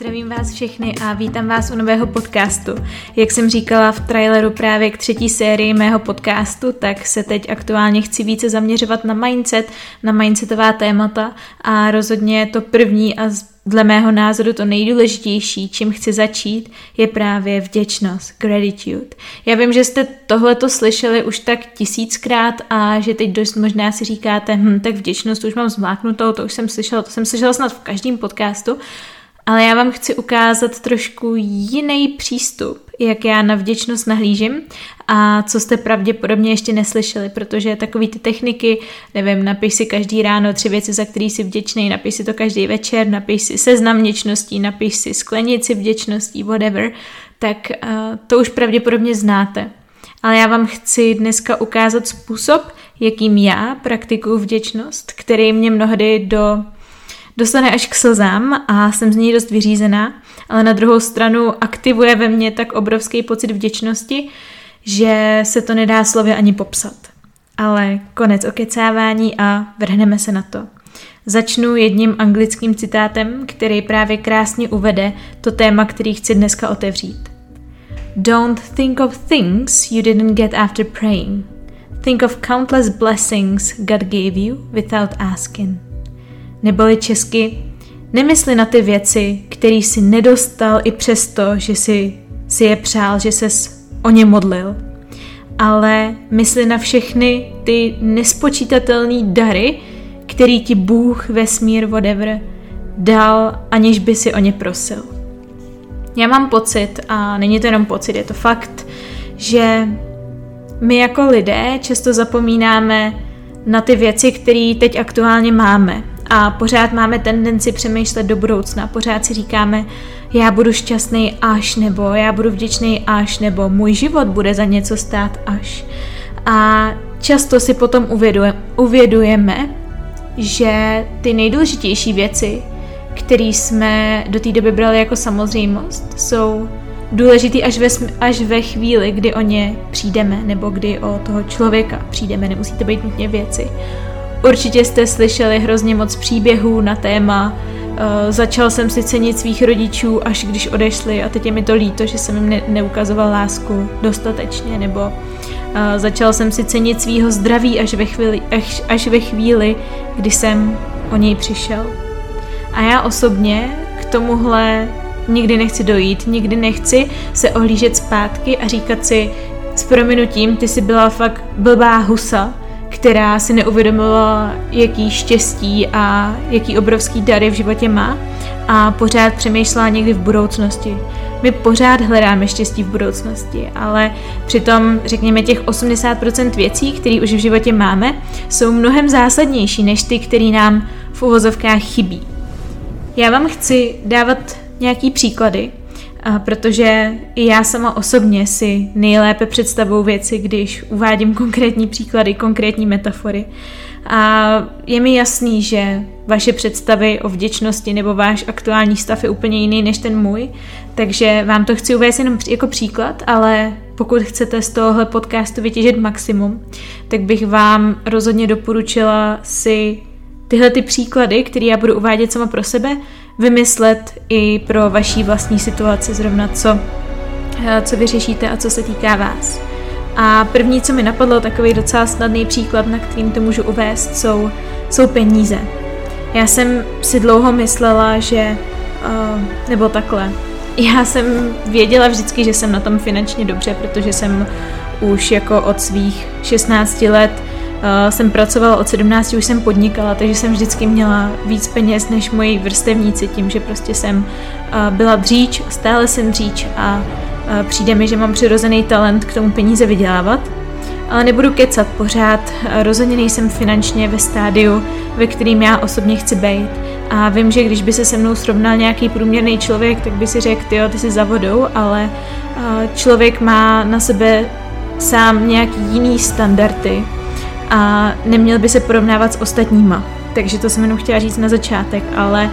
Zdravím vás všechny a vítám vás u nového podcastu. Jak jsem říkala v traileru právě k třetí sérii mého podcastu, tak se teď aktuálně chci více zaměřovat na mindset, na mindsetová témata a rozhodně to první a dle mého názoru to nejdůležitější, čím chci začít, je právě vděčnost, gratitude. Já vím, že jste tohleto slyšeli už tak tisíckrát a že teď dost možná si říkáte, hm, tak vděčnost už mám zmáknutou, to už jsem slyšela, to jsem slyšela snad v každém podcastu, ale já vám chci ukázat trošku jiný přístup, jak já na vděčnost nahlížím a co jste pravděpodobně ještě neslyšeli, protože takový ty techniky, nevím, napiš si každý ráno tři věci, za který jsi vděčný, napiš si to každý večer, napiš si seznam vděčností, napiš si sklenici vděčností, whatever, tak uh, to už pravděpodobně znáte. Ale já vám chci dneska ukázat způsob, jakým já praktikuju vděčnost, který mě mnohdy do dostane až k slzám a jsem z něj dost vyřízená, ale na druhou stranu aktivuje ve mně tak obrovský pocit vděčnosti, že se to nedá slově ani popsat. Ale konec okecávání a vrhneme se na to. Začnu jedním anglickým citátem, který právě krásně uvede to téma, který chci dneska otevřít. Don't think of things you didn't get after praying. Think of countless blessings God gave you without asking neboli česky, nemysli na ty věci, které si nedostal i přesto, že si, si je přál, že ses o ně modlil, ale mysli na všechny ty nespočítatelné dary, který ti Bůh, vesmír, whatever, dal, aniž by si o ně prosil. Já mám pocit, a není to jenom pocit, je to fakt, že my jako lidé často zapomínáme na ty věci, které teď aktuálně máme a pořád máme tendenci přemýšlet do budoucna. Pořád si říkáme, já budu šťastný až, nebo já budu vděčný až, nebo můj život bude za něco stát až. A často si potom uvědujeme, že ty nejdůležitější věci, které jsme do té doby brali jako samozřejmost, jsou důležitý až ve, až ve chvíli, kdy o ně přijdeme, nebo kdy o toho člověka přijdeme, nemusí to být nutně věci. Určitě jste slyšeli hrozně moc příběhů na téma uh, začal jsem si cenit svých rodičů, až když odešli a teď je mi to líto, že jsem jim ne- neukazoval lásku dostatečně, nebo uh, začal jsem si cenit svýho zdraví až ve, chvíli, až, až ve chvíli, kdy jsem o něj přišel. A já osobně k tomuhle nikdy nechci dojít, nikdy nechci se ohlížet zpátky a říkat si s prominutím, ty jsi byla fakt blbá husa, která si neuvědomila, jaký štěstí a jaký obrovský dary v životě má a pořád přemýšlela někdy v budoucnosti. My pořád hledáme štěstí v budoucnosti, ale přitom, řekněme, těch 80% věcí, které už v životě máme, jsou mnohem zásadnější než ty, které nám v uvozovkách chybí. Já vám chci dávat nějaký příklady, protože i já sama osobně si nejlépe představuju věci, když uvádím konkrétní příklady, konkrétní metafory. A je mi jasný, že vaše představy o vděčnosti nebo váš aktuální stav je úplně jiný než ten můj, takže vám to chci uvést jenom jako příklad, ale pokud chcete z tohohle podcastu vytěžit maximum, tak bych vám rozhodně doporučila si tyhle ty příklady, které já budu uvádět sama pro sebe, vymyslet i pro vaší vlastní situaci zrovna co, eh, co vyřešíte a co se týká vás. A první, co mi napadlo, takový docela snadný příklad, na kterým to můžu uvést, jsou, jsou peníze. Já jsem si dlouho myslela, že, uh, nebo takhle, já jsem věděla vždycky, že jsem na tom finančně dobře, protože jsem už jako od svých 16 let jsem pracovala od 17, už jsem podnikala, takže jsem vždycky měla víc peněz než moji vrstevníci tím, že prostě jsem uh, byla dříč, stále jsem dříč a uh, přijde mi, že mám přirozený talent k tomu peníze vydělávat. Ale nebudu kecat pořád, rozhodně nejsem finančně ve stádiu, ve kterým já osobně chci být. A vím, že když by se se mnou srovnal nějaký průměrný člověk, tak by si řekl, ty ty jsi za vodou, ale člověk má na sebe sám nějaký jiný standardy, a neměl by se porovnávat s ostatníma. Takže to jsem jenom chtěla říct na začátek, ale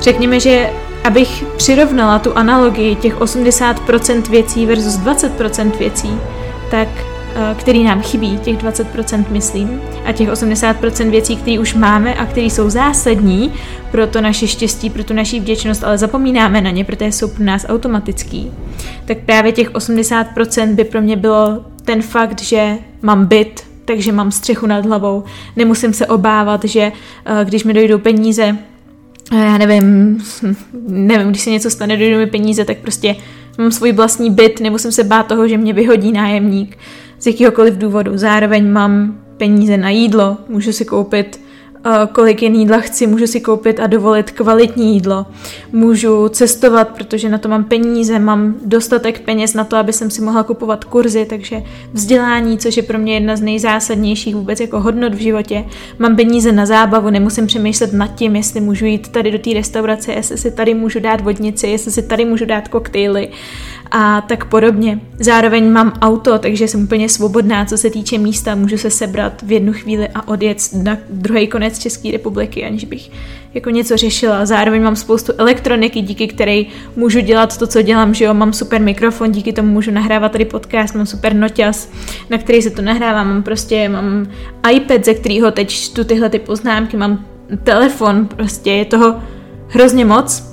řekněme, že abych přirovnala tu analogii těch 80% věcí versus 20% věcí, tak který nám chybí, těch 20% myslím, a těch 80% věcí, které už máme a které jsou zásadní pro to naše štěstí, pro tu naši vděčnost, ale zapomínáme na ně, protože jsou pro nás automatický, tak právě těch 80% by pro mě bylo ten fakt, že mám byt, takže mám střechu nad hlavou, nemusím se obávat, že když mi dojdou peníze, já nevím, nevím, když se něco stane, dojdou mi peníze, tak prostě mám svůj vlastní byt, nemusím se bát toho, že mě vyhodí nájemník z jakýhokoliv důvodu. Zároveň mám peníze na jídlo, můžu si koupit kolik jen jídla chci, můžu si koupit a dovolit kvalitní jídlo. Můžu cestovat, protože na to mám peníze, mám dostatek peněz na to, aby jsem si mohla kupovat kurzy, takže vzdělání, což je pro mě jedna z nejzásadnějších vůbec jako hodnot v životě. Mám peníze na zábavu, nemusím přemýšlet nad tím, jestli můžu jít tady do té restaurace, jestli si tady můžu dát vodnici, jestli si tady můžu dát koktejly a tak podobně. Zároveň mám auto, takže jsem úplně svobodná, co se týče místa, můžu se sebrat v jednu chvíli a odjet na druhý konec České republiky, aniž bych jako něco řešila. Zároveň mám spoustu elektroniky, díky které můžu dělat to, co dělám, že jo, mám super mikrofon, díky tomu můžu nahrávat tady podcast, mám super noťas, na který se to nahrává, mám prostě, mám iPad, ze kterého teď čtu tyhle ty poznámky, mám telefon, prostě je toho hrozně moc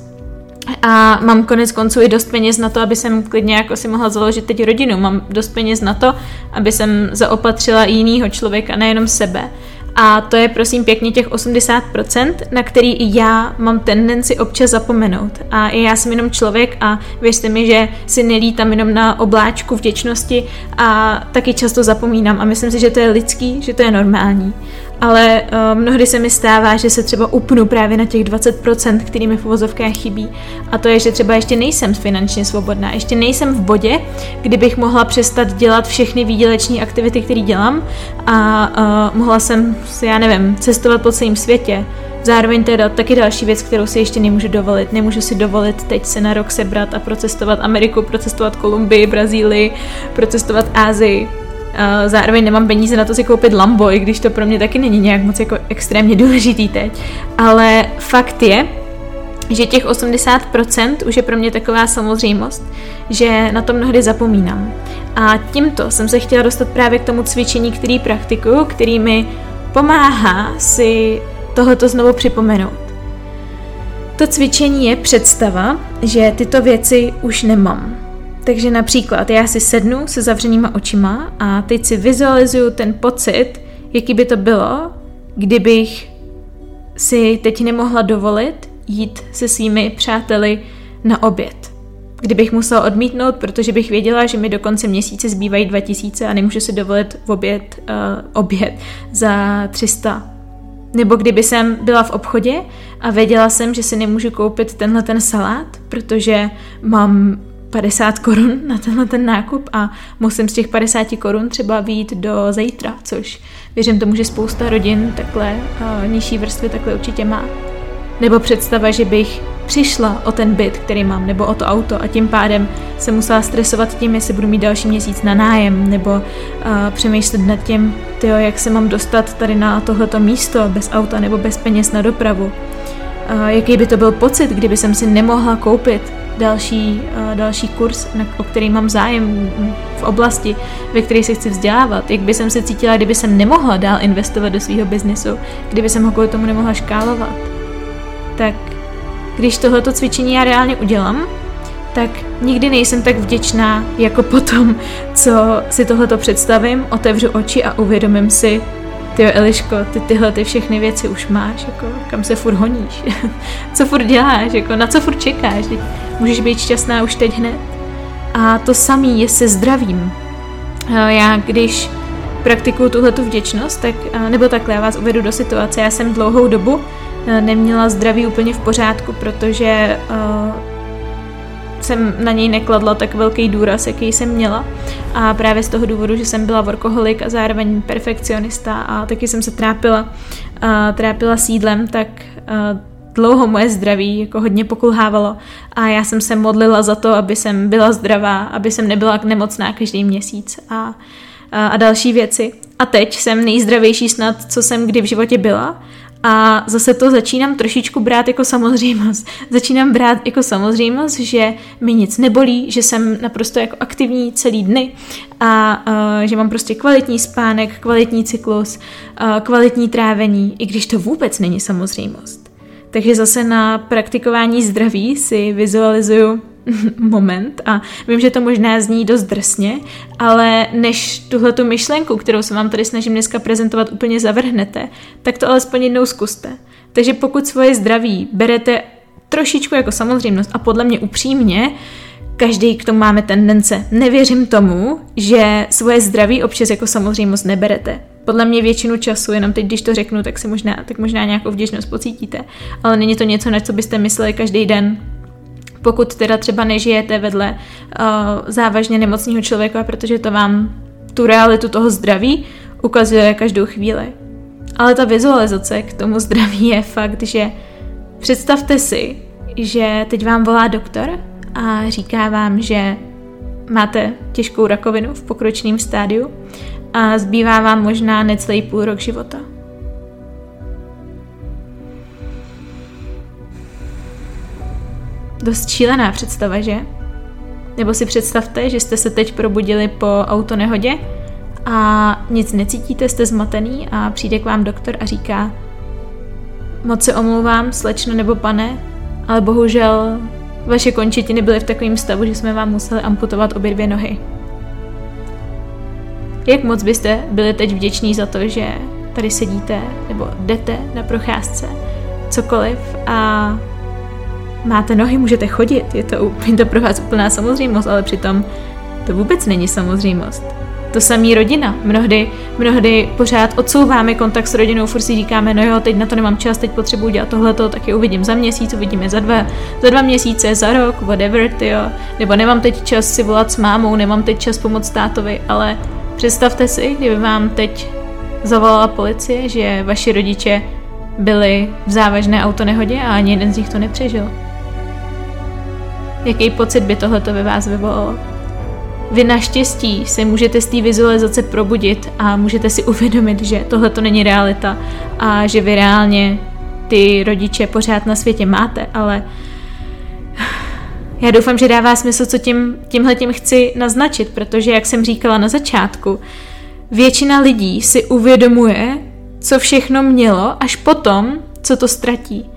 a mám konec konců i dost peněz na to, aby jsem klidně jako si mohla založit teď rodinu. Mám dost peněz na to, aby jsem zaopatřila jinýho člověka, nejenom sebe. A to je prosím pěkně těch 80%, na který i já mám tendenci občas zapomenout. A i já jsem jenom člověk a věřte mi, že si nelítám jenom na obláčku vděčnosti a taky často zapomínám a myslím si, že to je lidský, že to je normální ale uh, mnohdy se mi stává, že se třeba upnu právě na těch 20%, který mi v uvozovkách chybí. A to je, že třeba ještě nejsem finančně svobodná, ještě nejsem v bodě, kdybych mohla přestat dělat všechny výděleční aktivity, které dělám a uh, mohla jsem, já nevím, cestovat po celém světě. Zároveň teda taky další věc, kterou si ještě nemůžu dovolit. Nemůžu si dovolit teď se na rok sebrat a procestovat Ameriku, procestovat Kolumbii, Brazílii, procestovat Ázii zároveň nemám peníze na to si koupit Lambo, i když to pro mě taky není nějak moc jako extrémně důležitý teď. Ale fakt je, že těch 80% už je pro mě taková samozřejmost, že na to mnohdy zapomínám. A tímto jsem se chtěla dostat právě k tomu cvičení, který praktikuju, který mi pomáhá si tohoto znovu připomenout. To cvičení je představa, že tyto věci už nemám. Takže například já si sednu se zavřenýma očima a teď si vizualizuju ten pocit, jaký by to bylo, kdybych si teď nemohla dovolit jít se svými přáteli na oběd. Kdybych musela odmítnout, protože bych věděla, že mi do konce měsíce zbývají 2000 a nemůžu si dovolit v oběd, uh, oběd za 300. Nebo kdyby jsem byla v obchodě a věděla jsem, že si nemůžu koupit tenhle ten salát, protože mám 50 korun na tenhle ten nákup a musím z těch 50 korun třeba výjít do zítra, což věřím tomu, že spousta rodin takhle uh, nižší vrstvy takhle určitě má. Nebo představa, že bych přišla o ten byt, který mám, nebo o to auto a tím pádem se musela stresovat tím, jestli budu mít další měsíc na nájem, nebo uh, přemýšlet nad tím, tyjo, jak se mám dostat tady na tohleto místo bez auta nebo bez peněz na dopravu. Uh, jaký by to byl pocit, kdyby jsem si nemohla koupit další, uh, další kurz, o který mám zájem v oblasti, ve které se chci vzdělávat. Jak by jsem se cítila, kdyby jsem nemohla dál investovat do svého biznesu, kdyby jsem ho kvůli tomu nemohla škálovat. Tak když tohleto cvičení já reálně udělám, tak nikdy nejsem tak vděčná jako potom, co si tohleto představím, otevřu oči a uvědomím si, ty Eliško, ty tyhle ty všechny věci už máš, jako, kam se furt honíš, co furt děláš, jako, na co furt čekáš, můžeš být šťastná už teď hned. A to samý je se zdravím. Já když praktikuju tuhle tu vděčnost, tak, nebo takhle, já vás uvedu do situace, já jsem dlouhou dobu neměla zdraví úplně v pořádku, protože jsem na něj nekladla tak velký důraz, jaký jsem měla. A právě z toho důvodu, že jsem byla workoholik a zároveň perfekcionista a taky jsem se trápila, a trápila sídlem, tak dlouho moje zdraví jako hodně pokulhávalo a já jsem se modlila za to, aby jsem byla zdravá, aby jsem nebyla nemocná každý měsíc a, a, a další věci. A teď jsem nejzdravější snad, co jsem kdy v životě byla A zase to začínám trošičku brát jako samozřejmost. Začínám brát jako samozřejmost, že mi nic nebolí, že jsem naprosto jako aktivní celý dny a uh, že mám prostě kvalitní spánek, kvalitní cyklus, uh, kvalitní trávení, i když to vůbec není samozřejmost. Takže zase na praktikování zdraví si vizualizuju moment a vím, že to možná zní dost drsně, ale než tuhle tu myšlenku, kterou se vám tady snažím dneska prezentovat, úplně zavrhnete, tak to alespoň jednou zkuste. Takže pokud svoje zdraví berete trošičku jako samozřejmost a podle mě upřímně, každý k tomu máme tendence. Nevěřím tomu, že svoje zdraví občas jako samozřejmost neberete. Podle mě většinu času, jenom teď, když to řeknu, tak si možná, tak možná nějakou vděčnost pocítíte. Ale není to něco, na co byste mysleli každý den, pokud teda třeba nežijete vedle uh, závažně nemocného člověka, protože to vám tu realitu toho zdraví ukazuje každou chvíli. Ale ta vizualizace k tomu zdraví je fakt, že představte si, že teď vám volá doktor a říká vám, že máte těžkou rakovinu v pokročném stádiu a zbývá vám možná necelý půl rok života. Dost šílená představa, že? Nebo si představte, že jste se teď probudili po autonehodě a nic necítíte, jste zmatený a přijde k vám doktor a říká Moc se omlouvám, slečno nebo pane, ale bohužel vaše končetiny byly v takovém stavu, že jsme vám museli amputovat obě dvě nohy. Jak moc byste byli teď vděční za to, že tady sedíte nebo jdete na procházce, cokoliv a máte nohy, můžete chodit, je to, je to pro vás úplná samozřejmost, ale přitom to vůbec není samozřejmost. To samý rodina. Mnohdy, mnohdy pořád odsouváme kontakt s rodinou, furt si říkáme, no jo, teď na to nemám čas, teď potřebuji dělat tohleto, tak je uvidím za měsíc, uvidíme za dva, za dva měsíce, za rok, whatever, jo. Nebo nemám teď čas si volat s mámou, nemám teď čas pomoct tátovi, ale představte si, kdyby vám teď zavolala policie, že vaši rodiče byli v závažné autonehodě a ani jeden z nich to nepřežil. Jaký pocit by tohleto ve vás vyvolalo? Vy naštěstí se můžete z té vizualizace probudit a můžete si uvědomit, že tohle to není realita a že vy reálně ty rodiče pořád na světě máte, ale já doufám, že dává smysl, co tím, tímhle tím chci naznačit, protože, jak jsem říkala na začátku, většina lidí si uvědomuje, co všechno mělo, až potom, co to ztratí.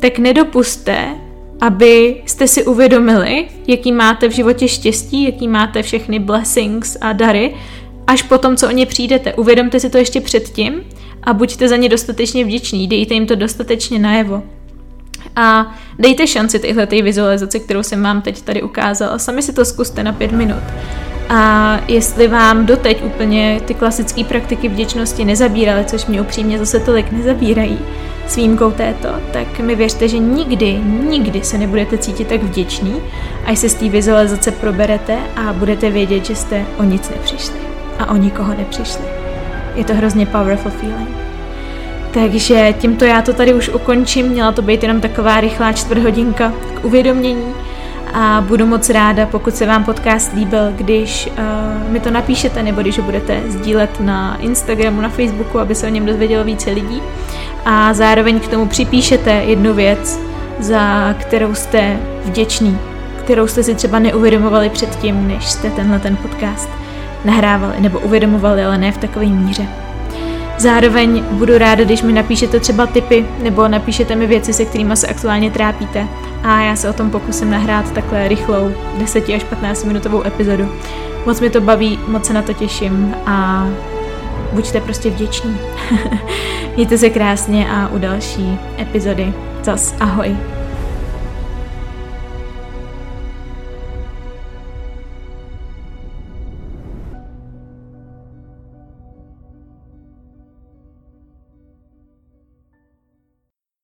Tak nedopuste, abyste si uvědomili, jaký máte v životě štěstí, jaký máte všechny blessings a dary, až potom, co o ně přijdete. Uvědomte si to ještě předtím a buďte za ně dostatečně vděční, dejte jim to dostatečně najevo. A dejte šanci tyhle ty vizualizaci, kterou jsem vám teď tady ukázala. Sami si to zkuste na pět minut. A jestli vám doteď úplně ty klasické praktiky vděčnosti nezabíraly, což mě upřímně zase tolik nezabírají, s výjimkou této, tak mi věřte, že nikdy, nikdy se nebudete cítit tak vděční, až se z té vizualizace proberete a budete vědět, že jste o nic nepřišli a o nikoho nepřišli. Je to hrozně powerful feeling. Takže tímto já to tady už ukončím, měla to být jenom taková rychlá čtvrthodinka k uvědomění a budu moc ráda, pokud se vám podcast líbil, když uh, mi to napíšete nebo když ho budete sdílet na Instagramu, na Facebooku, aby se o něm dozvědělo více lidí a zároveň k tomu připíšete jednu věc, za kterou jste vděční, kterou jste si třeba neuvědomovali předtím, než jste tenhle ten podcast nahrávali, nebo uvědomovali, ale ne v takové míře. Zároveň budu ráda, když mi napíšete třeba tipy, nebo napíšete mi věci, se kterými se aktuálně trápíte a já se o tom pokusím nahrát takhle rychlou 10 až 15 minutovou epizodu. Moc mi to baví, moc se na to těším a buďte prostě vděční. Mějte se krásně a u další epizody zas ahoj.